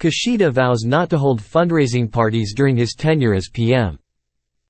Kashida vows not to hold fundraising parties during his tenure as PM.